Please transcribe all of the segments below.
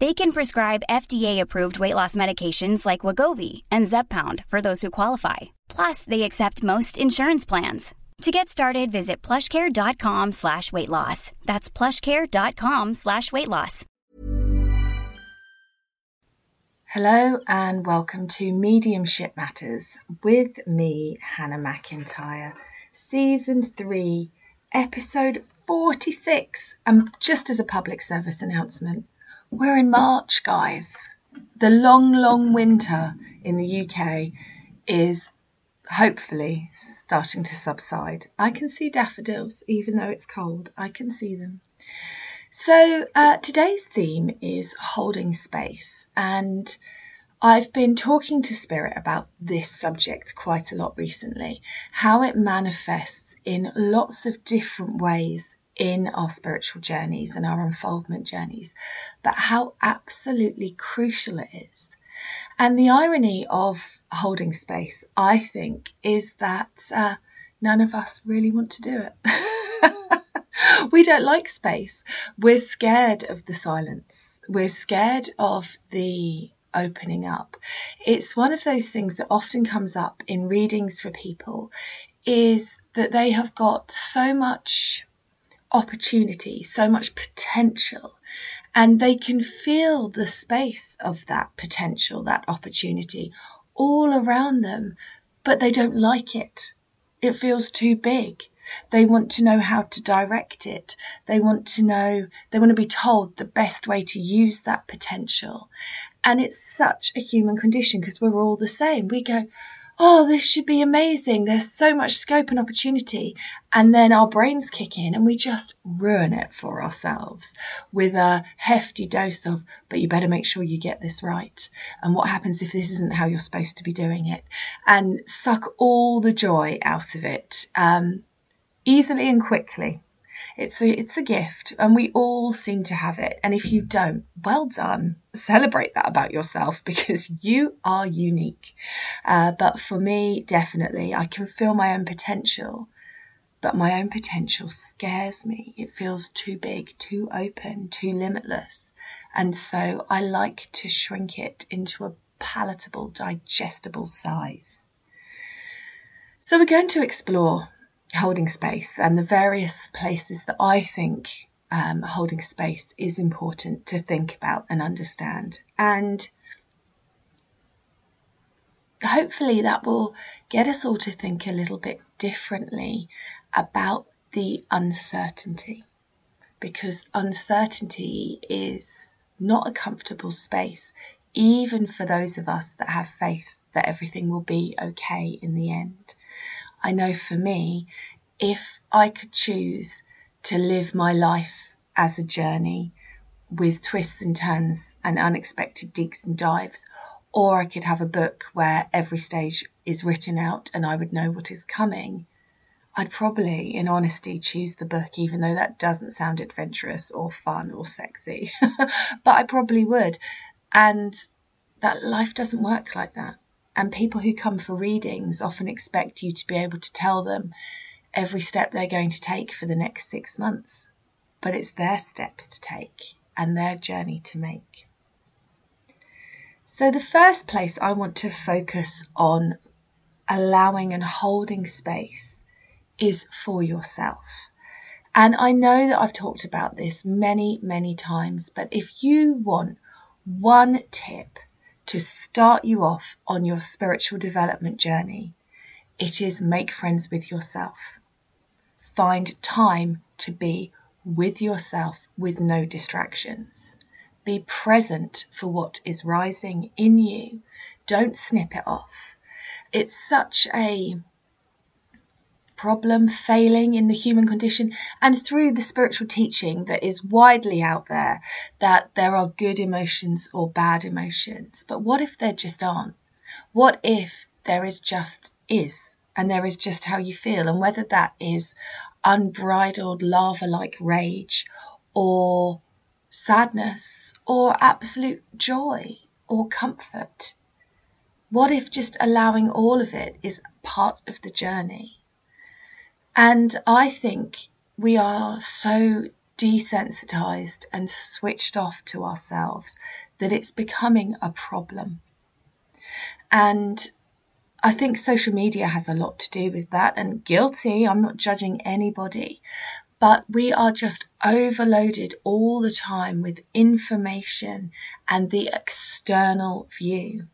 They can prescribe FDA-approved weight loss medications like Wegovy and Zepbound for those who qualify. Plus, they accept most insurance plans. To get started, visit plushcare.com slash weight loss. That's plushcare.com slash weight loss. Hello and welcome to Mediumship Matters with me, Hannah McIntyre, Season 3, Episode 46. And just as a public service announcement, we're in March, guys. The long, long winter in the UK is hopefully starting to subside. I can see daffodils, even though it's cold, I can see them. So, uh, today's theme is holding space, and I've been talking to Spirit about this subject quite a lot recently, how it manifests in lots of different ways in our spiritual journeys and our unfoldment journeys, but how absolutely crucial it is. And the irony of holding space, I think, is that uh, none of us really want to do it. we don't like space. We're scared of the silence. We're scared of the opening up. It's one of those things that often comes up in readings for people is that they have got so much opportunity, so much potential, and they can feel the space of that potential, that opportunity all around them, but they don't like it. It feels too big. They want to know how to direct it. They want to know, they want to be told the best way to use that potential. And it's such a human condition because we're all the same. We go, oh, this should be amazing. There's so much scope and opportunity. And then our brains kick in and we just ruin it for ourselves with a hefty dose of, but you better make sure you get this right. And what happens if this isn't how you're supposed to be doing it? And suck all the joy out of it um, easily and quickly. It's a, it's a gift and we all seem to have it. And if you don't, well done. Celebrate that about yourself because you are unique. Uh, but for me, definitely, I can feel my own potential, but my own potential scares me. It feels too big, too open, too limitless. And so I like to shrink it into a palatable, digestible size. So we're going to explore holding space and the various places that I think um, holding space is important to think about and understand. And hopefully that will get us all to think a little bit differently about the uncertainty because uncertainty is not a comfortable space, even for those of us that have faith that everything will be okay in the end. I know for me, if I could choose to live my life as a journey with twists and turns and unexpected digs and dives, or I could have a book where every stage is written out and I would know what is coming, I'd probably, in honesty, choose the book, even though that doesn't sound adventurous or fun or sexy. but I probably would. And that life doesn't work like that. And people who come for readings often expect you to be able to tell them every step they're going to take for the next six months. But it's their steps to take and their journey to make. So, the first place I want to focus on allowing and holding space is for yourself. And I know that I've talked about this many, many times, but if you want one tip to start you off on your spiritual development journey, it is make friends with yourself. Find time to be with yourself with no distractions. Be present for what is rising in you. Don't snip it off. It's such a problem failing in the human condition and through the spiritual teaching that is widely out there that there are good emotions or bad emotions. But what if there just aren't? What if there is just is and there is just how you feel and whether that is unbridled lava like rage or sadness or absolute joy or comfort? What if just allowing all of it is part of the journey? And I think we are so desensitized and switched off to ourselves that it's becoming a problem. And I think social media has a lot to do with that and guilty. I'm not judging anybody, but we are just overloaded all the time with information and the external view.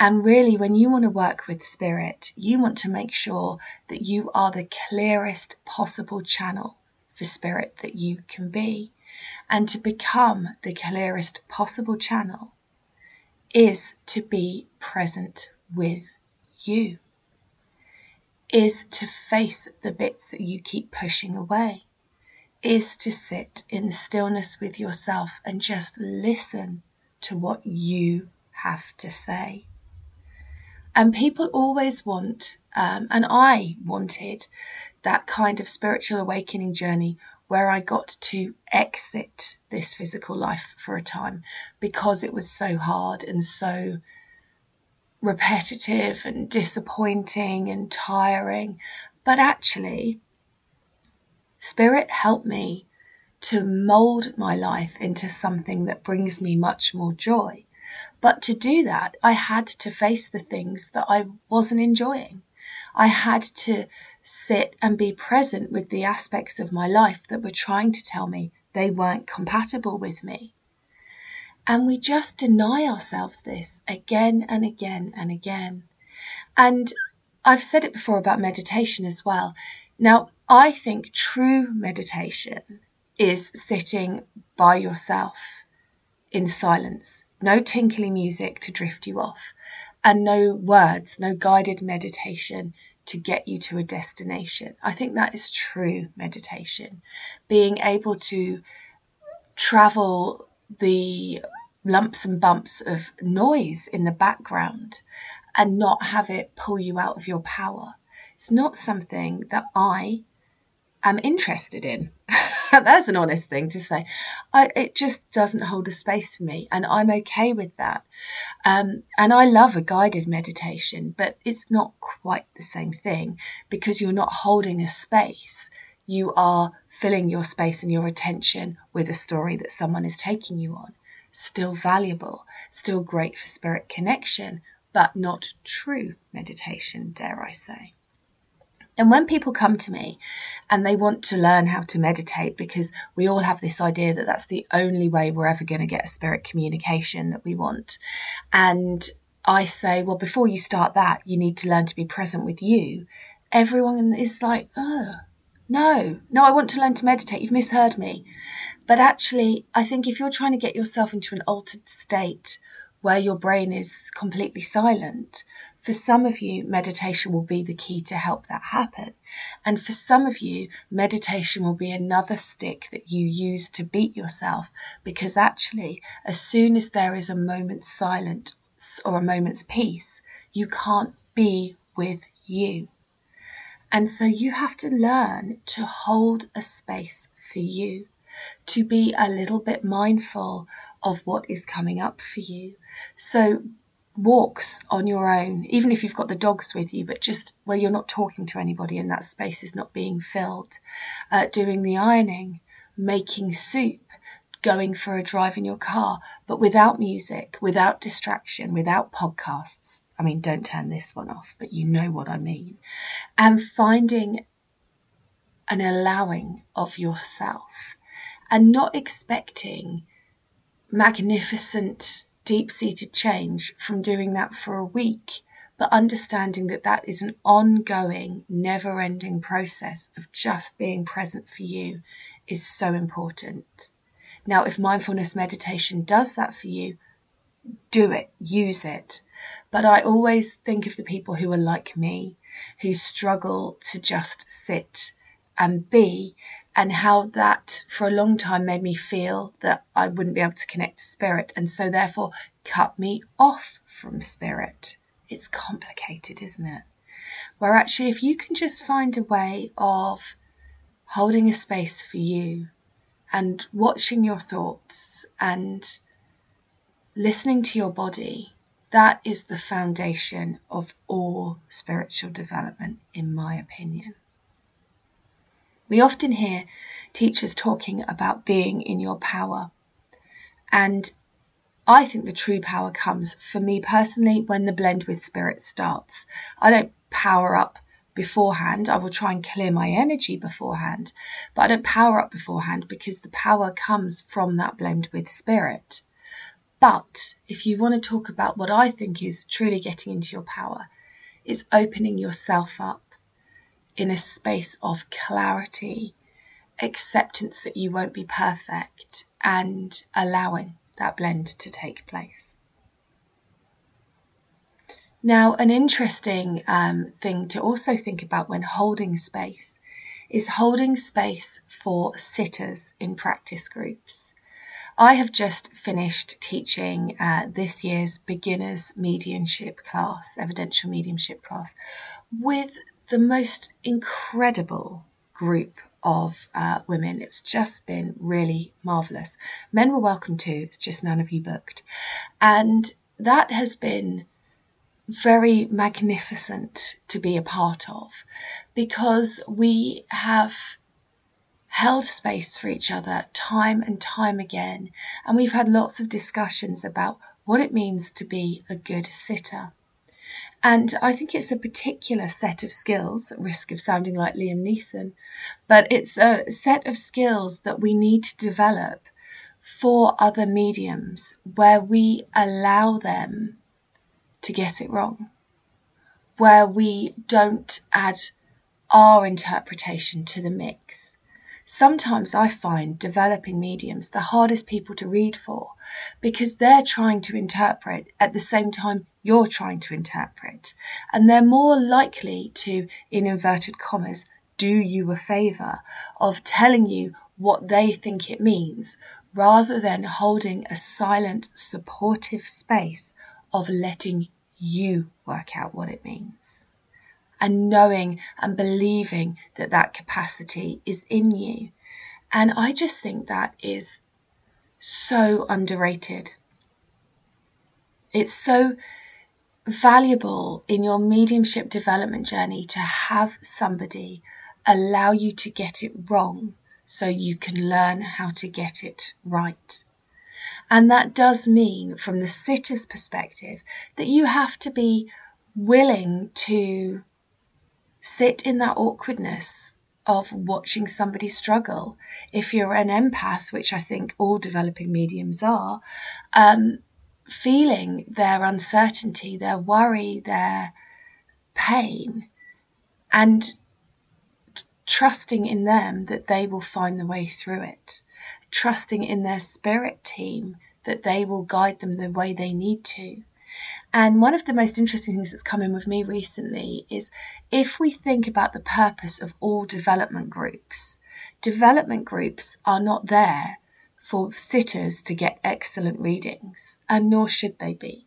And really, when you want to work with spirit, you want to make sure that you are the clearest possible channel for spirit that you can be. And to become the clearest possible channel is to be present with you, is to face the bits that you keep pushing away, is to sit in the stillness with yourself and just listen to what you have to say. And people always want, um, and I wanted that kind of spiritual awakening journey where I got to exit this physical life for a time because it was so hard and so repetitive and disappointing and tiring. But actually, Spirit helped me to mold my life into something that brings me much more joy. But to do that, I had to face the things that I wasn't enjoying. I had to sit and be present with the aspects of my life that were trying to tell me they weren't compatible with me. And we just deny ourselves this again and again and again. And I've said it before about meditation as well. Now, I think true meditation is sitting by yourself in silence no tinkly music to drift you off, and no words, no guided meditation to get you to a destination. I think that is true meditation. Being able to travel the lumps and bumps of noise in the background and not have it pull you out of your power. It's not something that I am interested in. That's an honest thing to say. I, it just doesn't hold a space for me, and I'm okay with that. Um, and I love a guided meditation, but it's not quite the same thing because you're not holding a space. You are filling your space and your attention with a story that someone is taking you on. Still valuable, still great for spirit connection, but not true meditation, dare I say. And when people come to me and they want to learn how to meditate, because we all have this idea that that's the only way we're ever going to get a spirit communication that we want. And I say, well, before you start that, you need to learn to be present with you. Everyone is like, oh, no, no, I want to learn to meditate. You've misheard me. But actually, I think if you're trying to get yourself into an altered state where your brain is completely silent, for some of you, meditation will be the key to help that happen. And for some of you, meditation will be another stick that you use to beat yourself because actually, as soon as there is a moment's silence or a moment's peace, you can't be with you. And so you have to learn to hold a space for you, to be a little bit mindful of what is coming up for you. So walks on your own, even if you've got the dogs with you, but just where you're not talking to anybody and that space is not being filled, uh, doing the ironing, making soup, going for a drive in your car, but without music, without distraction, without podcasts. I mean, don't turn this one off, but you know what I mean. And finding an allowing of yourself and not expecting magnificent deep seated change from doing that for a week, but understanding that that is an ongoing, never ending process of just being present for you is so important. Now, if mindfulness meditation does that for you, do it, use it. But I always think of the people who are like me, who struggle to just sit and be and how that for a long time made me feel that I wouldn't be able to connect to spirit and so therefore cut me off from spirit. It's complicated, isn't it? Where actually, if you can just find a way of holding a space for you and watching your thoughts and listening to your body, that is the foundation of all spiritual development, in my opinion. We often hear teachers talking about being in your power. And I think the true power comes for me personally when the blend with spirit starts. I don't power up beforehand. I will try and clear my energy beforehand, but I don't power up beforehand because the power comes from that blend with spirit. But if you want to talk about what I think is truly getting into your power, it's opening yourself up in a space of clarity, acceptance that you won't be perfect, and allowing that blend to take place. Now, an interesting um, thing to also think about when holding space is holding space for sitters in practice groups. I have just finished teaching uh, this year's beginners mediumship class, evidential mediumship class, with the most incredible group of uh, women. It's just been really marvelous. Men were welcome too, it's just none of you booked. And that has been very magnificent to be a part of because we have held space for each other time and time again. And we've had lots of discussions about what it means to be a good sitter. And I think it's a particular set of skills, at risk of sounding like Liam Neeson, but it's a set of skills that we need to develop for other mediums where we allow them to get it wrong, where we don't add our interpretation to the mix, Sometimes I find developing mediums the hardest people to read for because they're trying to interpret at the same time you're trying to interpret. And they're more likely to, in inverted commas, do you a favor of telling you what they think it means rather than holding a silent, supportive space of letting you work out what it means and knowing and believing that that capacity is in you. And I just think that is so underrated. It's so valuable in your mediumship development journey to have somebody allow you to get it wrong so you can learn how to get it right. And that does mean, from the sitter's perspective, that you have to be willing to sit in that awkwardness of watching somebody struggle. If you're an empath, which I think all developing mediums are, um, feeling their uncertainty, their worry, their pain, and trusting in them that they will find the way through it, trusting in their spirit team that they will guide them the way they need to. And one of the most interesting things that's come in with me recently is if we think about the purpose of all development groups, development groups are not there for sitters to get excellent readings, and nor should they be.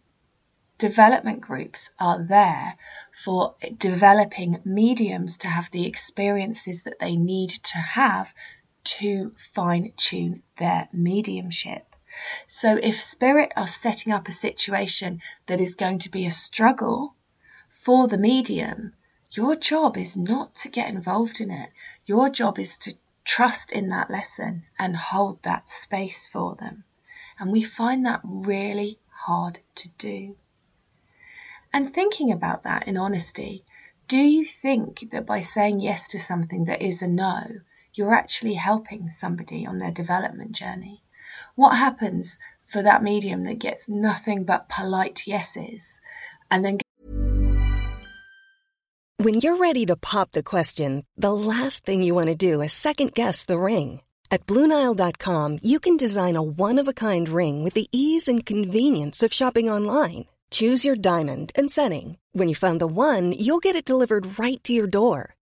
Development groups are there for developing mediums to have the experiences that they need to have to fine tune their mediumship. So if spirit are setting up a situation that is going to be a struggle for the medium, your job is not to get involved in it. Your job is to trust in that lesson and hold that space for them. And we find that really hard to do. And thinking about that in honesty, do you think that by saying yes to something that is a no, you're actually helping somebody on their development journey? What happens for that medium that gets nothing but polite yeses and then When you're ready to pop the question, the last thing you want to do is second guess the ring. At Bluenile.com, you can design a one of a kind ring with the ease and convenience of shopping online. Choose your diamond and setting. When you find the one, you'll get it delivered right to your door.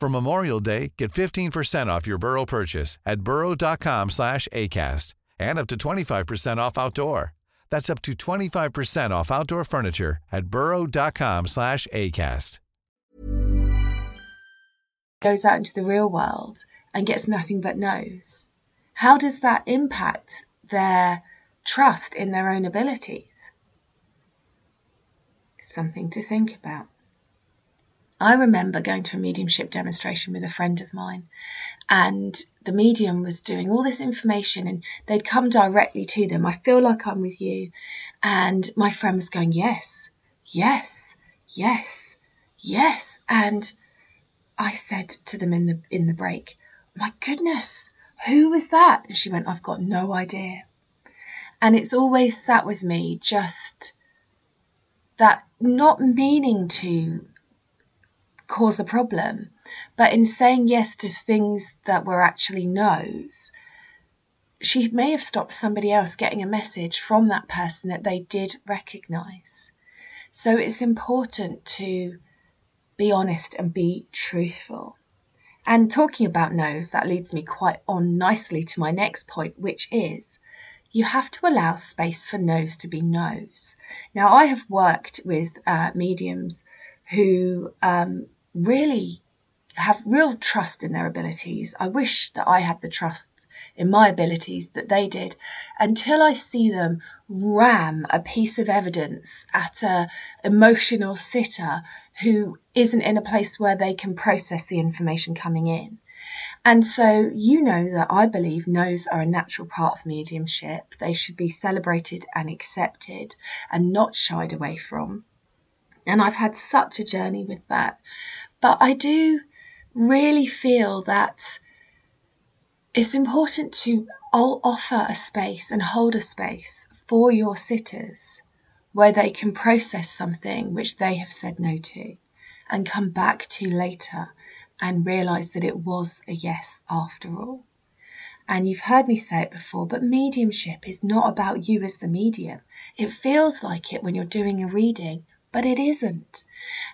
For Memorial Day, get 15% off your Burrow purchase at burrow.com slash ACAST and up to 25% off outdoor. That's up to 25% off outdoor furniture at burrow.com slash ACAST. goes out into the real world and gets nothing but no's. How does that impact their trust in their own abilities? Something to think about. I remember going to a mediumship demonstration with a friend of mine, and the medium was doing all this information, and they'd come directly to them. I feel like I'm with you. And my friend was going, Yes, yes, yes, yes. And I said to them in the in the break, My goodness, who was that? And she went, I've got no idea. And it's always sat with me just that not meaning to cause a problem. But in saying yes to things that were actually no's, she may have stopped somebody else getting a message from that person that they did recognize. So it's important to be honest and be truthful. And talking about no's, that leads me quite on nicely to my next point, which is you have to allow space for no's to be no's. Now, I have worked with uh, mediums who um, really have real trust in their abilities. I wish that I had the trust in my abilities that they did until I see them ram a piece of evidence at a emotional sitter who isn't in a place where they can process the information coming in. And so you know that I believe no's are a natural part of mediumship. They should be celebrated and accepted and not shied away from. And I've had such a journey with that. But I do really feel that it's important to offer a space and hold a space for your sitters where they can process something which they have said no to and come back to later and realize that it was a yes after all. And you've heard me say it before, but mediumship is not about you as the medium. It feels like it when you're doing a reading, but it isn't.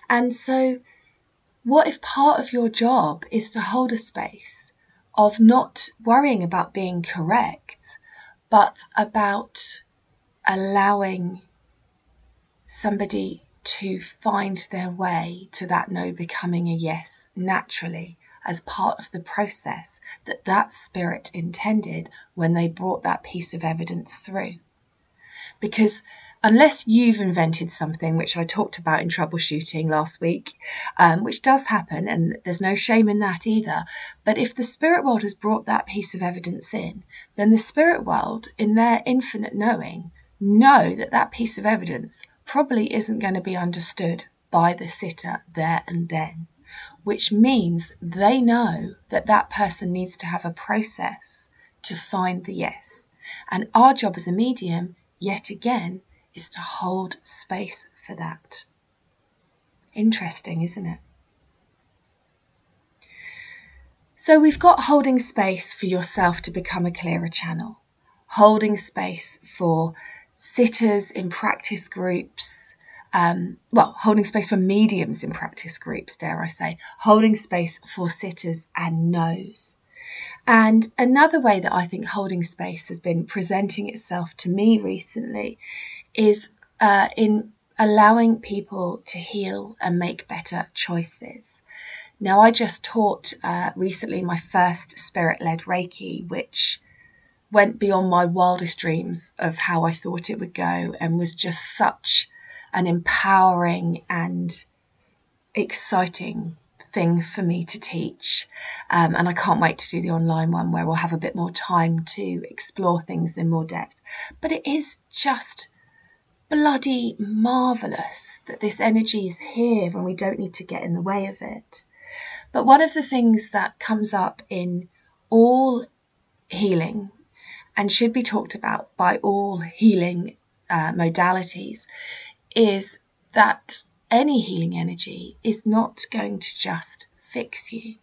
And so what if part of your job is to hold a space of not worrying about being correct, but about allowing somebody to find their way to that no becoming a yes naturally as part of the process that that spirit intended when they brought that piece of evidence through. Because unless you've invented something, which I talked about in troubleshooting last week, um, which does happen, and there's no shame in that either. But if the spirit world has brought that piece of evidence in, then the spirit world, in their infinite knowing, know that that piece of evidence probably isn't going to be understood by the sitter there and then, which means they know that that person needs to have a process to find the yes. And our job as a medium, yet again, is to hold space for that. Interesting, isn't it? So we've got holding space for yourself to become a clearer channel, holding space for sitters in practice groups, um, well, holding space for mediums in practice groups, dare I say, holding space for sitters and no's. And another way that I think holding space has been presenting itself to me recently is uh, in allowing people to heal and make better choices. Now, I just taught uh, recently my first spirit led Reiki, which went beyond my wildest dreams of how I thought it would go and was just such an empowering and exciting thing for me to teach. Um, and I can't wait to do the online one where we'll have a bit more time to explore things in more depth. But it is just bloody marvelous that this energy is here and we don't need to get in the way of it. But one of the things that comes up in all healing and should be talked about by all healing uh, modalities is that any healing energy is not going to just fix you.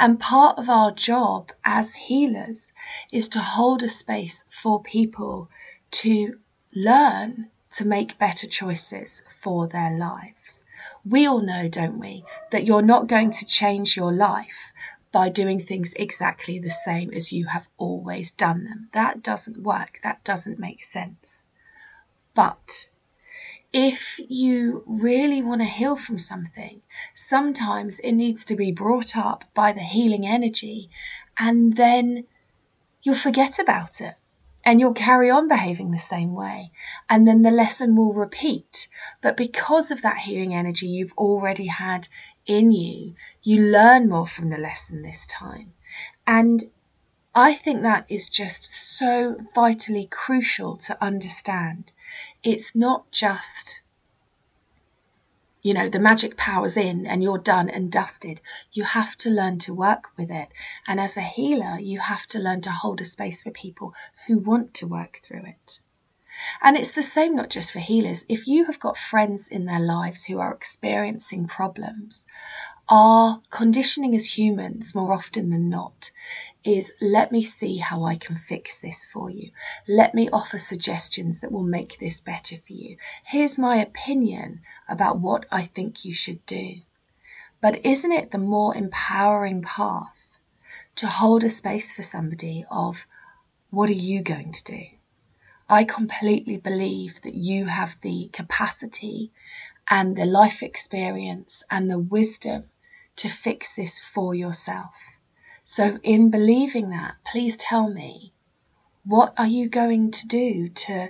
And part of our job as healers is to hold a space for people to learn to make better choices for their lives. We all know, don't we, that you're not going to change your life by doing things exactly the same as you have always done them. That doesn't work. That doesn't make sense. But if you really want to heal from something, sometimes it needs to be brought up by the healing energy and then you'll forget about it and you'll carry on behaving the same way. And then the lesson will repeat. But because of that healing energy you've already had in you, you learn more from the lesson this time. And I think that is just so vitally crucial to understand. It's not just you know, the magic power's in and you're done and dusted. You have to learn to work with it. And as a healer, you have to learn to hold a space for people who want to work through it. And it's the same not just for healers. If you have got friends in their lives who are experiencing problems, our conditioning as humans, more often than not, is let me see how I can fix this for you. Let me offer suggestions that will make this better for you. Here's my opinion about what I think you should do. But isn't it the more empowering path to hold a space for somebody of what are you going to do? I completely believe that you have the capacity and the life experience and the wisdom to fix this for yourself. So, in believing that, please tell me what are you going to do to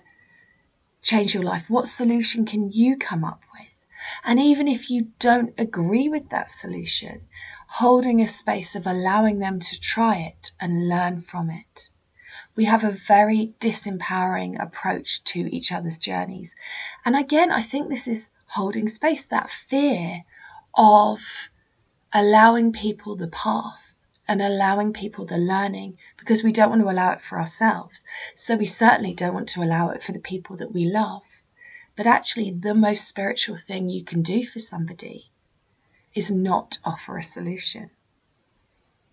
change your life? What solution can you come up with? And even if you don't agree with that solution, holding a space of allowing them to try it and learn from it. We have a very disempowering approach to each other's journeys. And again, I think this is holding space, that fear of allowing people the path and allowing people the learning because we don't want to allow it for ourselves. So we certainly don't want to allow it for the people that we love. But actually, the most spiritual thing you can do for somebody is not offer a solution,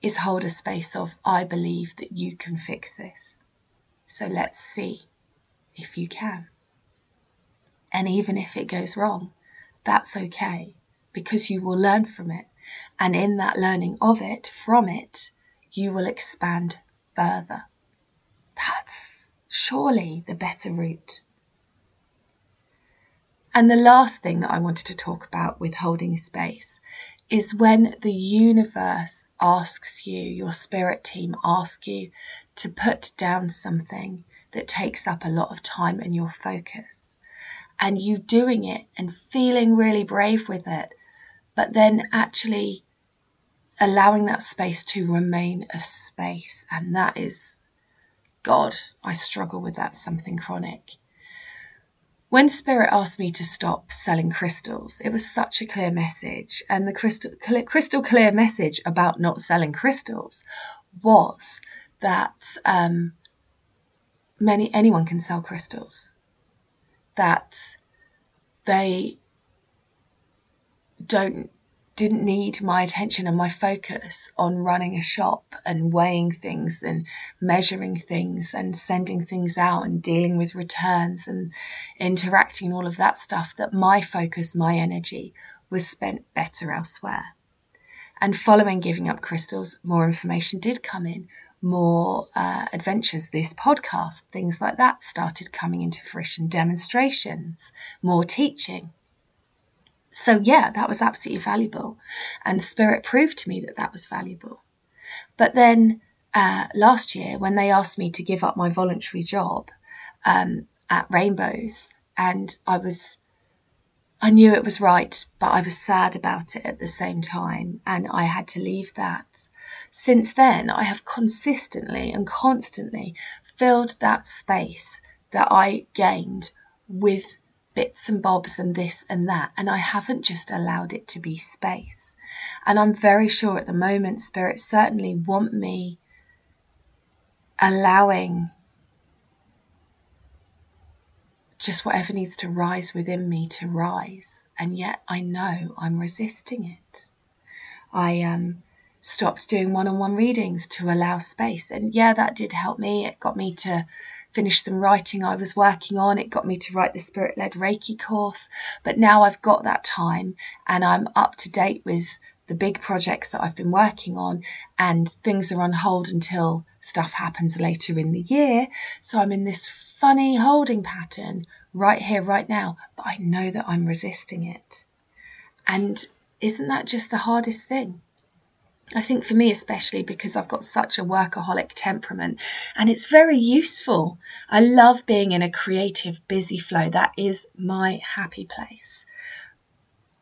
is hold a space of, I believe that you can fix this. So let's see if you can. And even if it goes wrong, that's okay because you will learn from it and in that learning of it, from it, you will expand further. That's surely the better route. And the last thing that I wanted to talk about with holding space is when the universe asks you, your spirit team asks you to put down something that takes up a lot of time and your focus. And you doing it and feeling really brave with it, but then actually allowing that space to remain a space. And that is, God, I struggle with that something chronic. When Spirit asked me to stop selling crystals, it was such a clear message. And the crystal, crystal clear message about not selling crystals was that um, many anyone can sell crystals. That they don't didn't need my attention and my focus on running a shop and weighing things and measuring things and sending things out and dealing with returns and interacting all of that stuff that my focus, my energy was spent better elsewhere. And following giving up crystals, more information did come in, more uh, adventures, this podcast, things like that started coming into fruition, demonstrations, more teaching. So, yeah, that was absolutely valuable. And Spirit proved to me that that was valuable. But then uh, last year, when they asked me to give up my voluntary job um, at Rainbows, and I was, I knew it was right, but I was sad about it at the same time, and I had to leave that. Since then, I have consistently and constantly filled that space that I gained with bits and bobs and this and that. And I haven't just allowed it to be space. And I'm very sure at the moment, Spirit certainly want me allowing just whatever needs to rise within me to rise. And yet I know I'm resisting it. I um, stopped doing one on one readings to allow space. And yeah, that did help me. It got me to finished some writing I was working on. It got me to write the Spirit led Reiki course. But now I've got that time and I'm up to date with the big projects that I've been working on, and things are on hold until stuff happens later in the year. So I'm in this funny holding pattern right here, right now, but I know that I'm resisting it. And isn't that just the hardest thing? I think for me, especially because I've got such a workaholic temperament and it's very useful. I love being in a creative, busy flow. That is my happy place.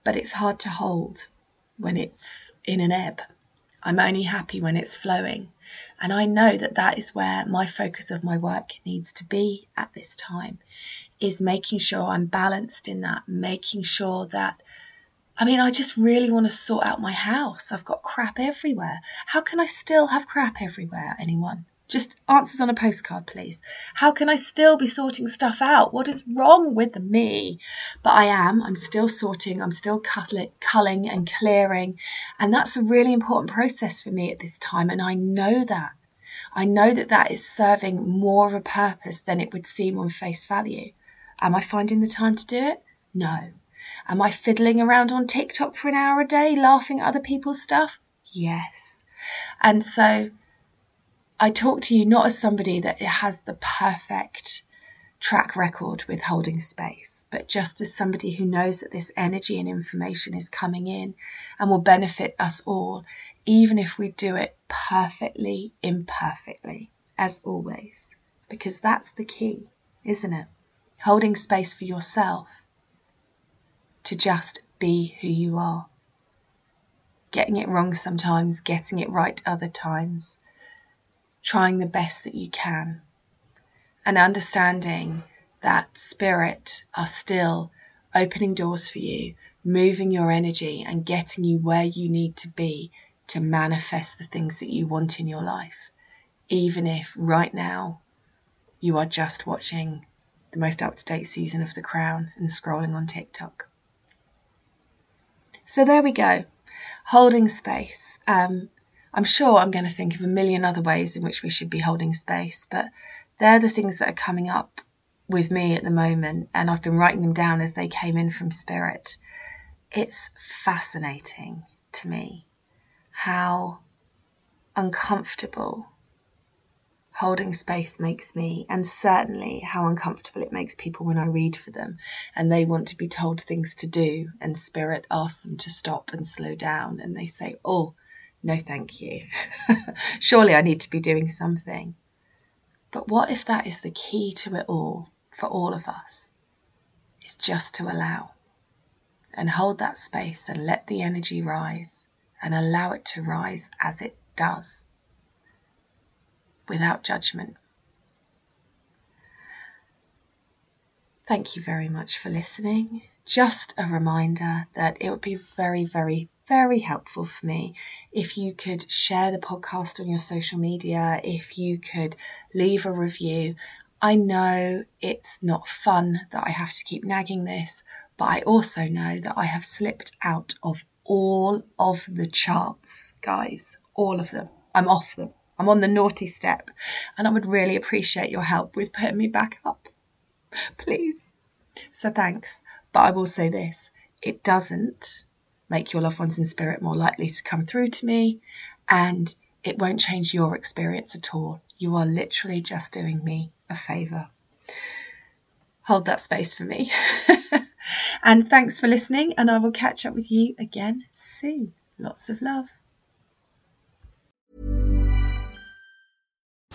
But it's hard to hold when it's in an ebb. I'm only happy when it's flowing. And I know that that is where my focus of my work needs to be at this time is making sure I'm balanced in that, making sure that I mean, I just really want to sort out my house. I've got crap everywhere. How can I still have crap everywhere, anyone? Just answers on a postcard, please. How can I still be sorting stuff out? What is wrong with me? But I am. I'm still sorting. I'm still culling and clearing. And that's a really important process for me at this time. And I know that. I know that that is serving more of a purpose than it would seem on face value. Am I finding the time to do it? No. Am I fiddling around on TikTok for an hour a day, laughing at other people's stuff? Yes. And so I talk to you not as somebody that has the perfect track record with holding space, but just as somebody who knows that this energy and information is coming in and will benefit us all, even if we do it perfectly imperfectly, as always. Because that's the key, isn't it? Holding space for yourself to just be who you are. Getting it wrong sometimes, getting it right other times, trying the best that you can, and understanding that spirit are still opening doors for you, moving your energy and getting you where you need to be to manifest the things that you want in your life, even if right now you are just watching the most up to date season of The Crown and scrolling on TikTok. So there we go, holding space. Um, I'm sure I'm going to think of a million other ways in which we should be holding space, but they're the things that are coming up with me at the moment, and I've been writing them down as they came in from spirit. It's fascinating to me how uncomfortable holding space makes me, and certainly how uncomfortable it makes people when I read for them and they want to be told things to do, and Spirit asks them to stop and slow down, and they say, Oh, no, thank you. Surely I need to be doing something. But what if that is the key to it all for all of us? Is just to allow and hold that space and let the energy rise and allow it to rise as it does without judgment. Thank you very much for listening. Just a reminder that it would be very, very, very helpful for me if you could share the podcast on your social media, if you could leave a review. I know it's not fun that I have to keep nagging this, but I also know that I have slipped out of all of the charts, guys, all of them. I'm off them. I'm on the naughty step, and I would really appreciate your help with putting me back up. Please. So thanks. But I will say this it doesn't make your loved ones in spirit more likely to come through to me, and it won't change your experience at all. You are literally just doing me a favour. Hold that space for me. and thanks for listening, and I will catch up with you again soon. Lots of love.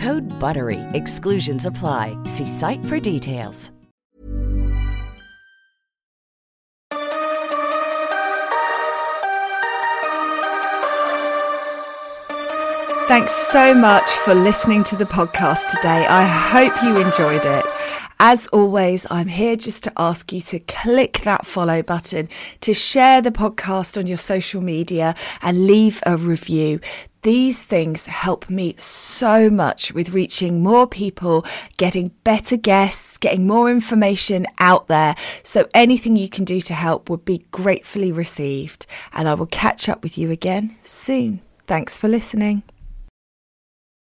Code BUTTERY. Exclusions apply. See site for details. Thanks so much for listening to the podcast today. I hope you enjoyed it. As always, I'm here just to ask you to click that follow button, to share the podcast on your social media and leave a review. These things help me so much with reaching more people, getting better guests, getting more information out there. So anything you can do to help would be gratefully received. And I will catch up with you again soon. Thanks for listening.